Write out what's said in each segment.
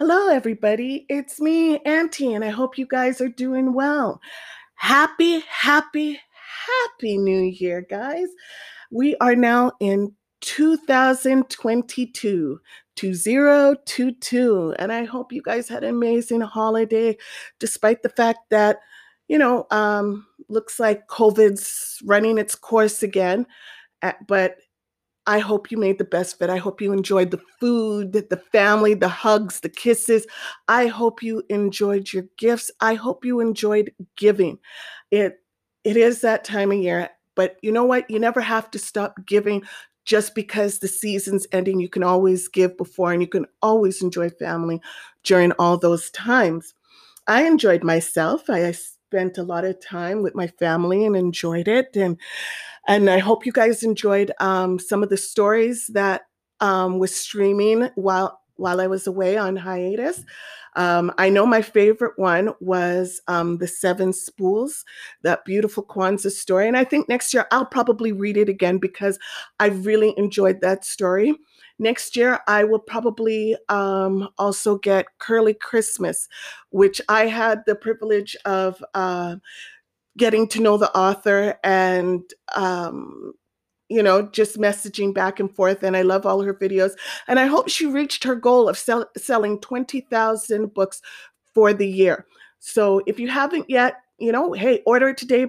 Hello, everybody. It's me, Auntie, and I hope you guys are doing well. Happy, happy, happy New Year, guys. We are now in 2022, 2022, and I hope you guys had an amazing holiday, despite the fact that, you know, um, looks like COVID's running its course again. Uh, But I hope you made the best of it. I hope you enjoyed the food, the family, the hugs, the kisses. I hope you enjoyed your gifts. I hope you enjoyed giving. It it is that time of year, but you know what? You never have to stop giving just because the season's ending. You can always give before and you can always enjoy family during all those times. I enjoyed myself. I spent a lot of time with my family and enjoyed it and and I hope you guys enjoyed um, some of the stories that um, was streaming while while I was away on hiatus. Um, I know my favorite one was um, the Seven Spools, that beautiful Kwanzaa story, and I think next year I'll probably read it again because I really enjoyed that story. Next year, I will probably um, also get Curly Christmas, which I had the privilege of uh, getting to know the author and um, you know just messaging back and forth and i love all her videos. And i hope she reached her goal of sell- selling 20000 books for the year. So if you haven't yet you know hey order it today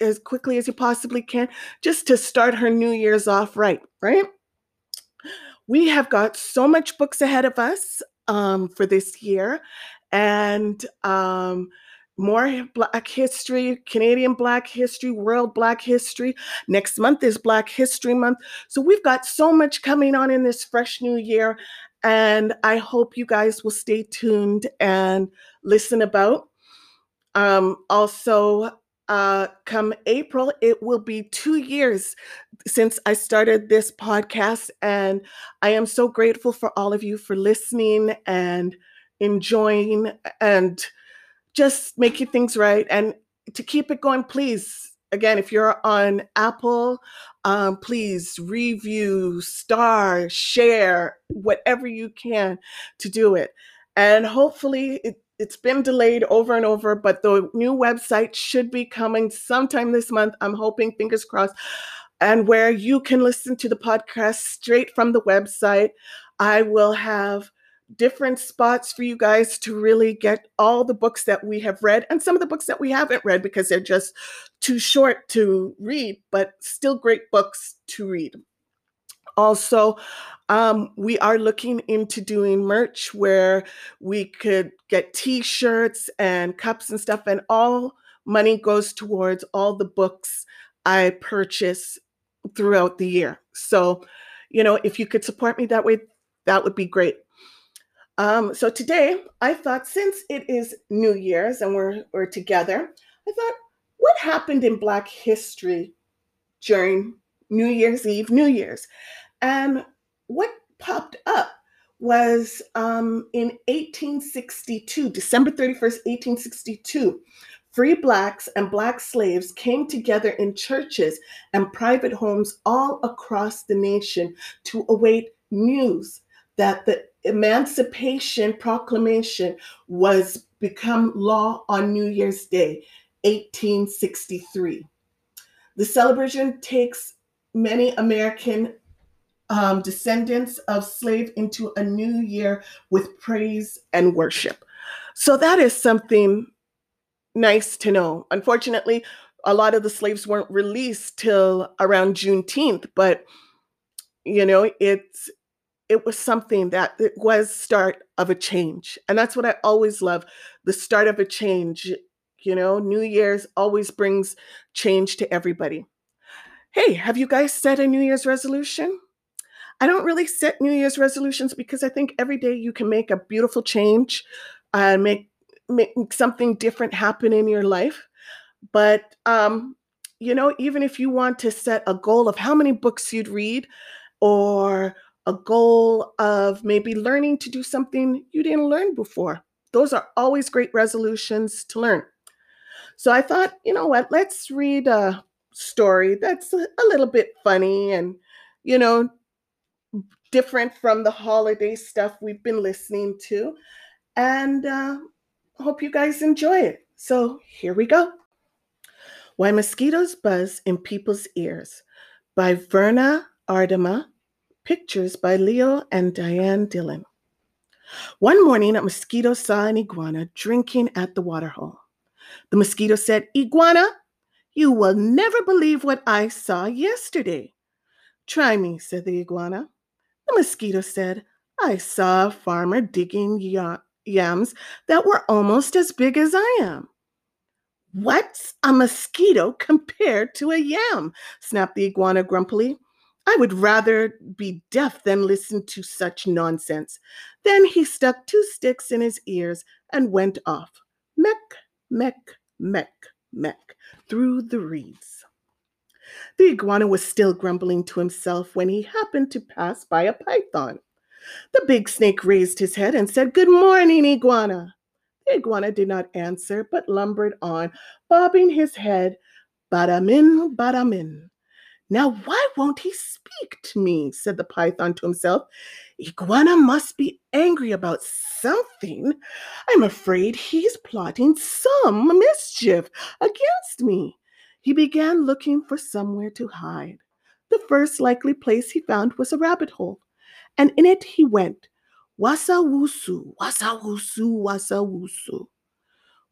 as quickly as you possibly can just to start her new year's off right right? We have got so much books ahead of us um, for this year and um, more Black history, Canadian Black history, World Black history. Next month is Black History Month. So we've got so much coming on in this fresh new year. And I hope you guys will stay tuned and listen about. Um, also, uh, come April, it will be two years since I started this podcast. And I am so grateful for all of you for listening and enjoying and just making things right. And to keep it going, please, again, if you're on Apple, um, please review, star, share, whatever you can to do it. And hopefully, it, it's been delayed over and over, but the new website should be coming sometime this month. I'm hoping, fingers crossed, and where you can listen to the podcast straight from the website. I will have different spots for you guys to really get all the books that we have read and some of the books that we haven't read because they're just too short to read, but still great books to read. Also, um, we are looking into doing merch where we could get t shirts and cups and stuff, and all money goes towards all the books I purchase throughout the year. So, you know, if you could support me that way, that would be great. Um, so today I thought since it is New Year's and we're we're together, I thought, what happened in Black history during New Year's Eve, New Year's? And what popped up was um, in 1862, December 31st, 1862, free blacks and black slaves came together in churches and private homes all across the nation to await news that the Emancipation Proclamation was become law on New Year's Day, 1863. The celebration takes many American um, descendants of slave into a new year with praise and worship. So that is something nice to know. Unfortunately, a lot of the slaves weren't released till around Juneteenth, but you know, it's it was something that it was start of a change and that's what i always love the start of a change you know new year's always brings change to everybody. Hey have you guys set a new year's resolution? I don't really set new year's resolutions because i think every day you can make a beautiful change and make make something different happen in your life but um you know even if you want to set a goal of how many books you'd read or a goal of maybe learning to do something you didn't learn before. Those are always great resolutions to learn. So I thought, you know what, let's read a story that's a little bit funny and, you know, different from the holiday stuff we've been listening to. and uh, hope you guys enjoy it. So here we go. Why Mosquitoes Buzz in People's Ears by Verna Aardema. Pictures by Leo and Diane Dillon. One morning, a mosquito saw an iguana drinking at the waterhole. The mosquito said, Iguana, you will never believe what I saw yesterday. Try me, said the iguana. The mosquito said, I saw a farmer digging yams that were almost as big as I am. What's a mosquito compared to a yam? snapped the iguana grumpily. I would rather be deaf than listen to such nonsense. Then he stuck two sticks in his ears and went off. Meck, meck, meck, meck, through the reeds. The iguana was still grumbling to himself when he happened to pass by a python. The big snake raised his head and said, Good morning, iguana. The iguana did not answer, but lumbered on, bobbing his head, badamin, badamin. Now, why won't he speak to me? said the python to himself. Iguana must be angry about something. I'm afraid he's plotting some mischief against me. He began looking for somewhere to hide. The first likely place he found was a rabbit hole, and in it he went. Wasa wusu, wasa wusu, wasa wusu.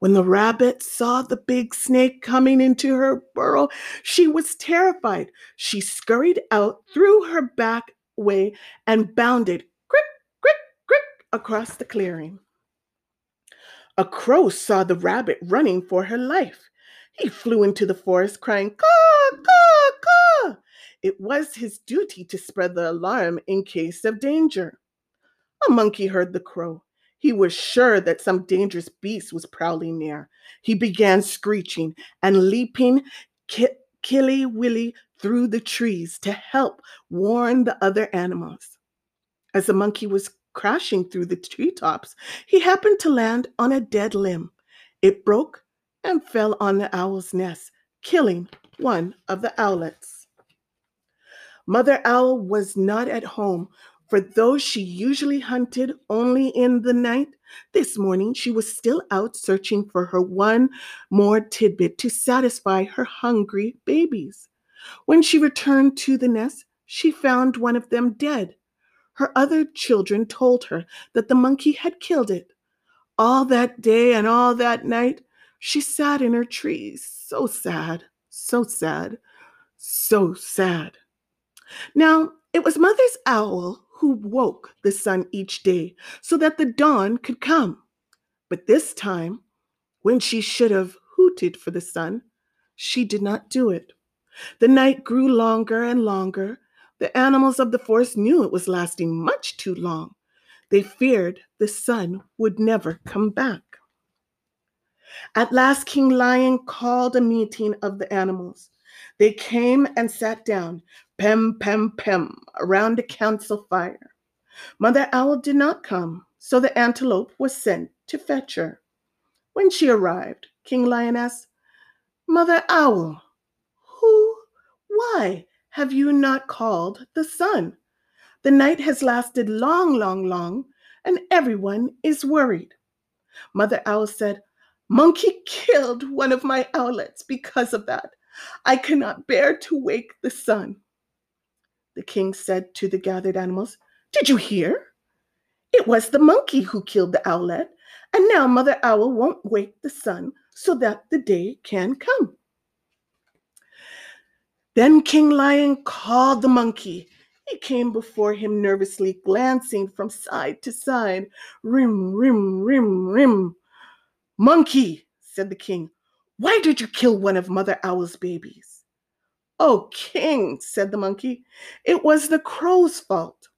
When the rabbit saw the big snake coming into her burrow, she was terrified. She scurried out through her back way and bounded crick, crick, crick across the clearing. A crow saw the rabbit running for her life. He flew into the forest crying, caw, caw, caw. It was his duty to spread the alarm in case of danger. A monkey heard the crow. He was sure that some dangerous beast was prowling near. He began screeching and leaping ki- killy willy through the trees to help warn the other animals. As the monkey was crashing through the treetops, he happened to land on a dead limb. It broke and fell on the owl's nest, killing one of the owlets. Mother Owl was not at home for though she usually hunted only in the night, this morning she was still out searching for her one more tidbit to satisfy her hungry babies. When she returned to the nest, she found one of them dead. Her other children told her that the monkey had killed it. All that day and all that night, she sat in her tree, so sad, so sad, so sad. Now, it was Mother's owl who woke the sun each day so that the dawn could come. But this time, when she should have hooted for the sun, she did not do it. The night grew longer and longer. The animals of the forest knew it was lasting much too long. They feared the sun would never come back. At last, King Lion called a meeting of the animals. They came and sat down, pem, pem, pem, around a council fire. Mother Owl did not come, so the antelope was sent to fetch her. When she arrived, King Lion asked, Mother Owl, who, why have you not called the sun? The night has lasted long, long, long, and everyone is worried. Mother Owl said, Monkey killed one of my owlets because of that. I cannot bear to wake the sun. The king said to the gathered animals, Did you hear? It was the monkey who killed the owlet, and now Mother Owl won't wake the sun so that the day can come. Then King Lion called the monkey. He came before him nervously, glancing from side to side. Rim, rim, rim, rim. Monkey, said the king, why did you kill one of Mother Owl's babies? Oh, king, said the monkey, it was the crow's fault.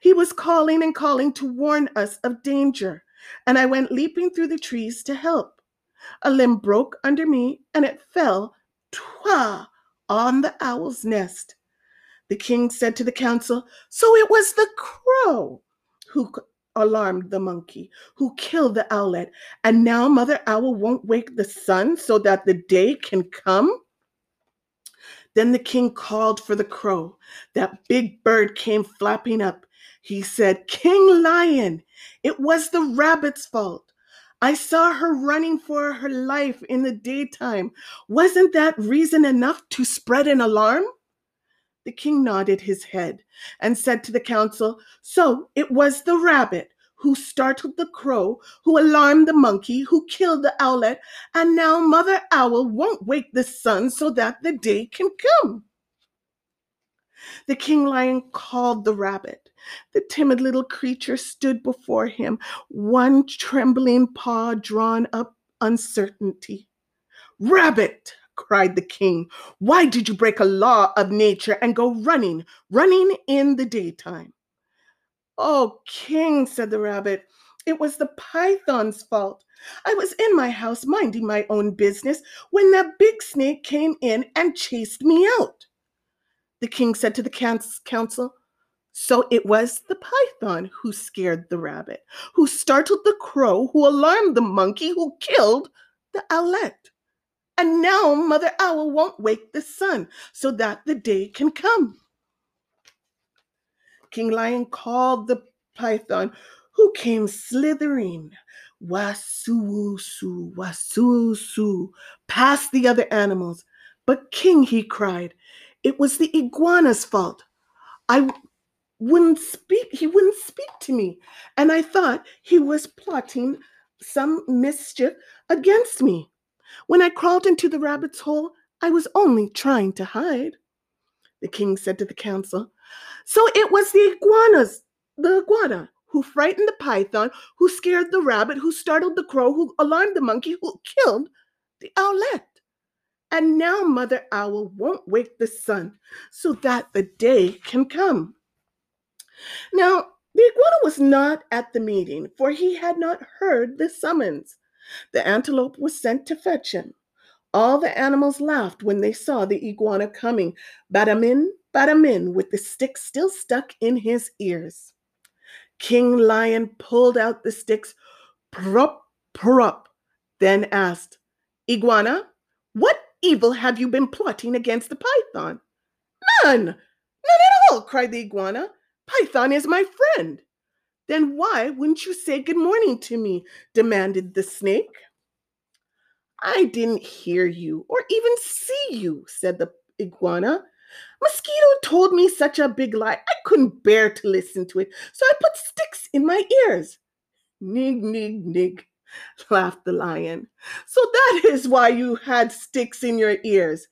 He was calling and calling to warn us of danger, and I went leaping through the trees to help. A limb broke under me, and it fell, twa, on the owl's nest. The king said to the council, So it was the crow who alarmed the monkey, who killed the owlet, and now Mother Owl won't wake the sun so that the day can come? Then the king called for the crow. That big bird came flapping up. He said, King Lion, it was the rabbit's fault. I saw her running for her life in the daytime. Wasn't that reason enough to spread an alarm? The king nodded his head and said to the council, So it was the rabbit who startled the crow, who alarmed the monkey, who killed the owlet, and now Mother Owl won't wake the sun so that the day can come. The king lion called the rabbit. The timid little creature stood before him, one trembling paw drawn up uncertainty. Rabbit, cried the king, why did you break a law of nature and go running, running in the daytime? Oh, king, said the rabbit, it was the python's fault. I was in my house minding my own business when that big snake came in and chased me out. The king said to the council, So it was the python who scared the rabbit, who startled the crow, who alarmed the monkey, who killed the owlet. And now Mother Owl won't wake the sun so that the day can come. King Lion called the python, who came slithering, wasuusu, wasuusu, past the other animals. But King, he cried, it was the iguana's fault. I wouldn't speak, he wouldn't speak to me. And I thought he was plotting some mischief against me. When I crawled into the rabbit's hole, I was only trying to hide. The king said to the council, So it was the iguanas, the iguana, who frightened the python, who scared the rabbit, who startled the crow, who alarmed the monkey, who killed the owlet. And now Mother Owl won't wake the sun so that the day can come. Now, the iguana was not at the meeting, for he had not heard the summons. The antelope was sent to fetch him. All the animals laughed when they saw the iguana coming, badamin, badamin, with the stick still stuck in his ears. King Lion pulled out the sticks, prop, prop, then asked, Iguana, what evil have you been plotting against the python? None, none at all, cried the iguana. Python is my friend. Then why wouldn't you say good morning to me? demanded the snake. I didn't hear you or even see you, said the iguana. Mosquito told me such a big lie. I couldn't bear to listen to it, so I put sticks in my ears. Nig, nig, nig, laughed the lion. So that is why you had sticks in your ears.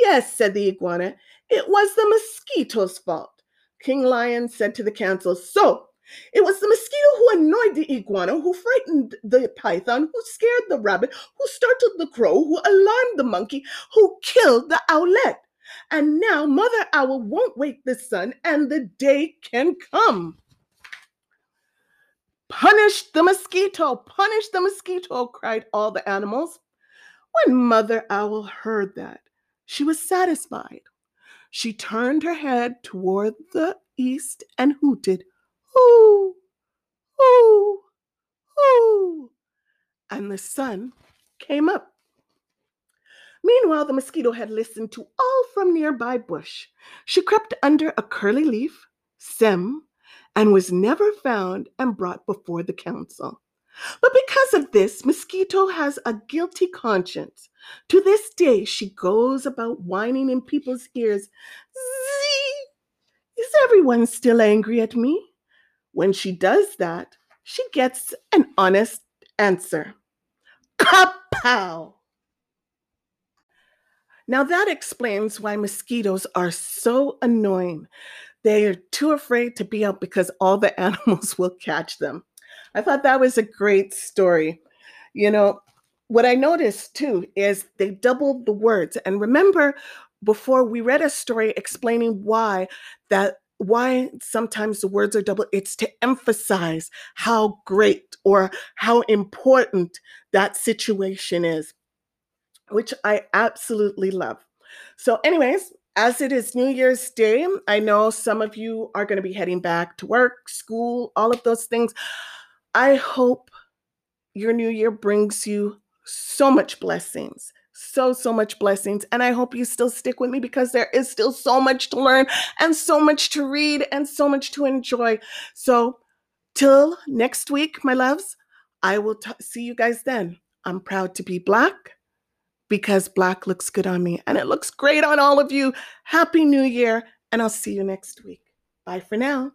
Yes, said the iguana, it was the mosquito's fault. King Lion said to the council, So it was the mosquito who annoyed the iguana, who frightened the python, who scared the rabbit, who startled the crow, who alarmed the monkey, who killed the owlet. And now Mother Owl won't wake the sun, and the day can come. Punish the mosquito, punish the mosquito, cried all the animals. When Mother Owl heard that, she was satisfied. She turned her head toward the east and hooted, Hoo, hoo, hoo. And the sun came up. Meanwhile, the mosquito had listened to all from nearby bush. She crept under a curly leaf, stem, and was never found and brought before the council. But because of this, Mosquito has a guilty conscience. To this day, she goes about whining in people's ears, Zee, is everyone still angry at me? When she does that, she gets an honest answer. Kapow! Now that explains why mosquitoes are so annoying. They are too afraid to be out because all the animals will catch them. I thought that was a great story. You know, what I noticed too is they doubled the words. And remember, before we read a story explaining why that why sometimes the words are double it's to emphasize how great or how important that situation is which i absolutely love so anyways as it is new year's day i know some of you are going to be heading back to work school all of those things I hope your new year brings you so much blessings, so, so much blessings. And I hope you still stick with me because there is still so much to learn and so much to read and so much to enjoy. So, till next week, my loves, I will t- see you guys then. I'm proud to be Black because Black looks good on me and it looks great on all of you. Happy New Year, and I'll see you next week. Bye for now.